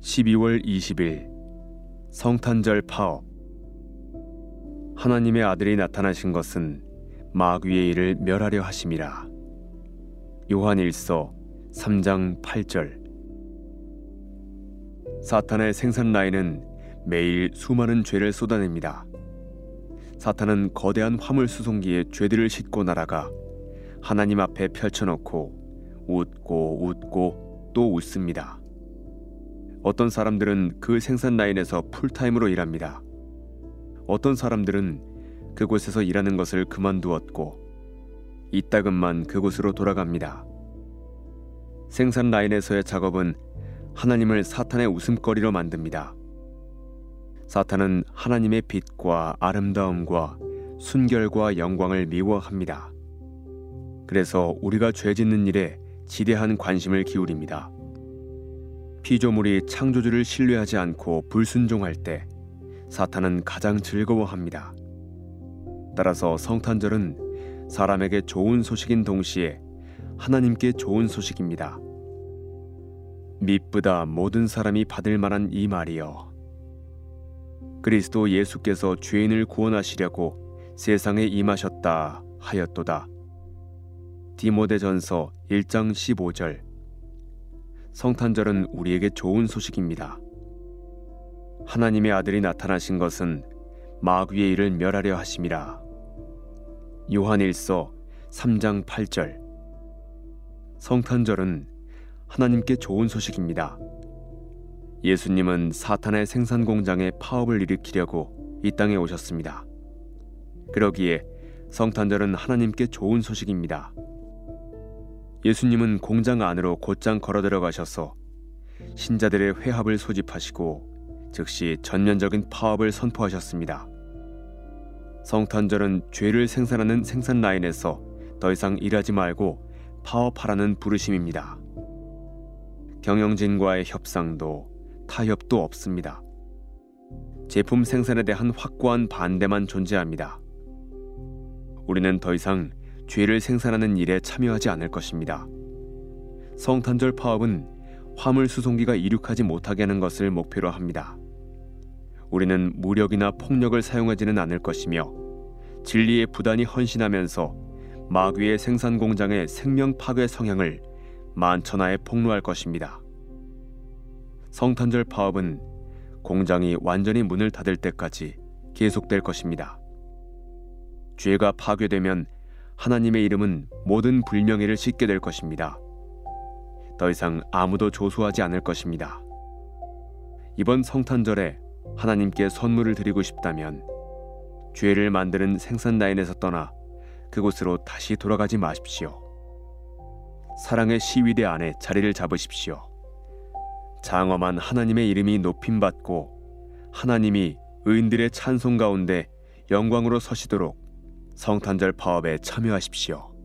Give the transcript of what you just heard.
12월 20일 성탄절 파업 하나님의 아들이 나타나신 것은 마귀의 일을 멸하려 하심이라. 요한일서 3장 8절 사탄의 생산 라인은 매일 수많은 죄를 쏟아냅니다. 사탄은 거대한 화물 수송기에 죄들을 싣고 날아가 하나님 앞에 펼쳐놓고 웃고 웃고 또 웃습니다. 어떤 사람들은 그 생산 라인에서 풀타임으로 일합니다. 어떤 사람들은 그곳에서 일하는 것을 그만두었고 이따금만 그곳으로 돌아갑니다. 생산 라인에서의 작업은 하나님을 사탄의 웃음거리로 만듭니다. 사탄은 하나님의 빛과 아름다움과 순결과 영광을 미워합니다. 그래서 우리가 죄 짓는 일에 지대한 관심을 기울입니다. 피조물이 창조주를 신뢰하지 않고 불순종할 때 사탄은 가장 즐거워합니다. 따라서 성탄절은 사람에게 좋은 소식인 동시에 하나님께 좋은 소식입니다. 미쁘다 모든 사람이 받을 만한 이 말이여. 그리스도 예수께서 죄인을 구원하시려고 세상에 임하셨다 하였도다. 디모데전서 1장 15절 성탄절은 우리에게 좋은 소식입니다. 하나님의 아들이 나타나신 것은 마귀의 일을 멸하려 하심이라. 요한일서 3장 8절 성탄절은 하나님께 좋은 소식입니다. 예수님은 사탄의 생산 공장에 파업을 일으키려고 이 땅에 오셨습니다. 그러기에 성탄절은 하나님께 좋은 소식입니다. 예수님은 공장 안으로 곧장 걸어 들어가셔서 신자들의 회합을 소집하시고 즉시 전면적인 파업을 선포하셨습니다. 성탄절은 죄를 생산하는 생산 라인에서 더 이상 일하지 말고 파업하라는 부르심입니다. 경영진과의 협상도 타협도 없습니다. 제품 생산에 대한 확고한 반대만 존재합니다. 우리는 더 이상 죄를 생산하는 일에 참여하지 않을 것입니다. 성탄절 파업은 화물 수송기가 이륙하지 못하게 하는 것을 목표로 합니다. 우리는 무력이나 폭력을 사용하지는 않을 것이며 진리에 부단히 헌신하면서 마귀의 생산 공장의 생명 파괴 성향을 만천하에 폭로할 것입니다. 성탄절 파업은 공장이 완전히 문을 닫을 때까지 계속될 것입니다. 죄가 파괴되면 하나님의 이름은 모든 불명예를 씻게 될 것입니다. 더 이상 아무도 조소하지 않을 것입니다. 이번 성탄절에 하나님께 선물을 드리고 싶다면 죄를 만드는 생산 라인에서 떠나 그곳으로 다시 돌아가지 마십시오. 사랑의 시위대 안에 자리를 잡으십시오. 장엄한 하나님의 이름이 높임받고 하나님이 의인들의 찬송 가운데 영광으로 서시도록 성탄절 파업에 참여하십시오.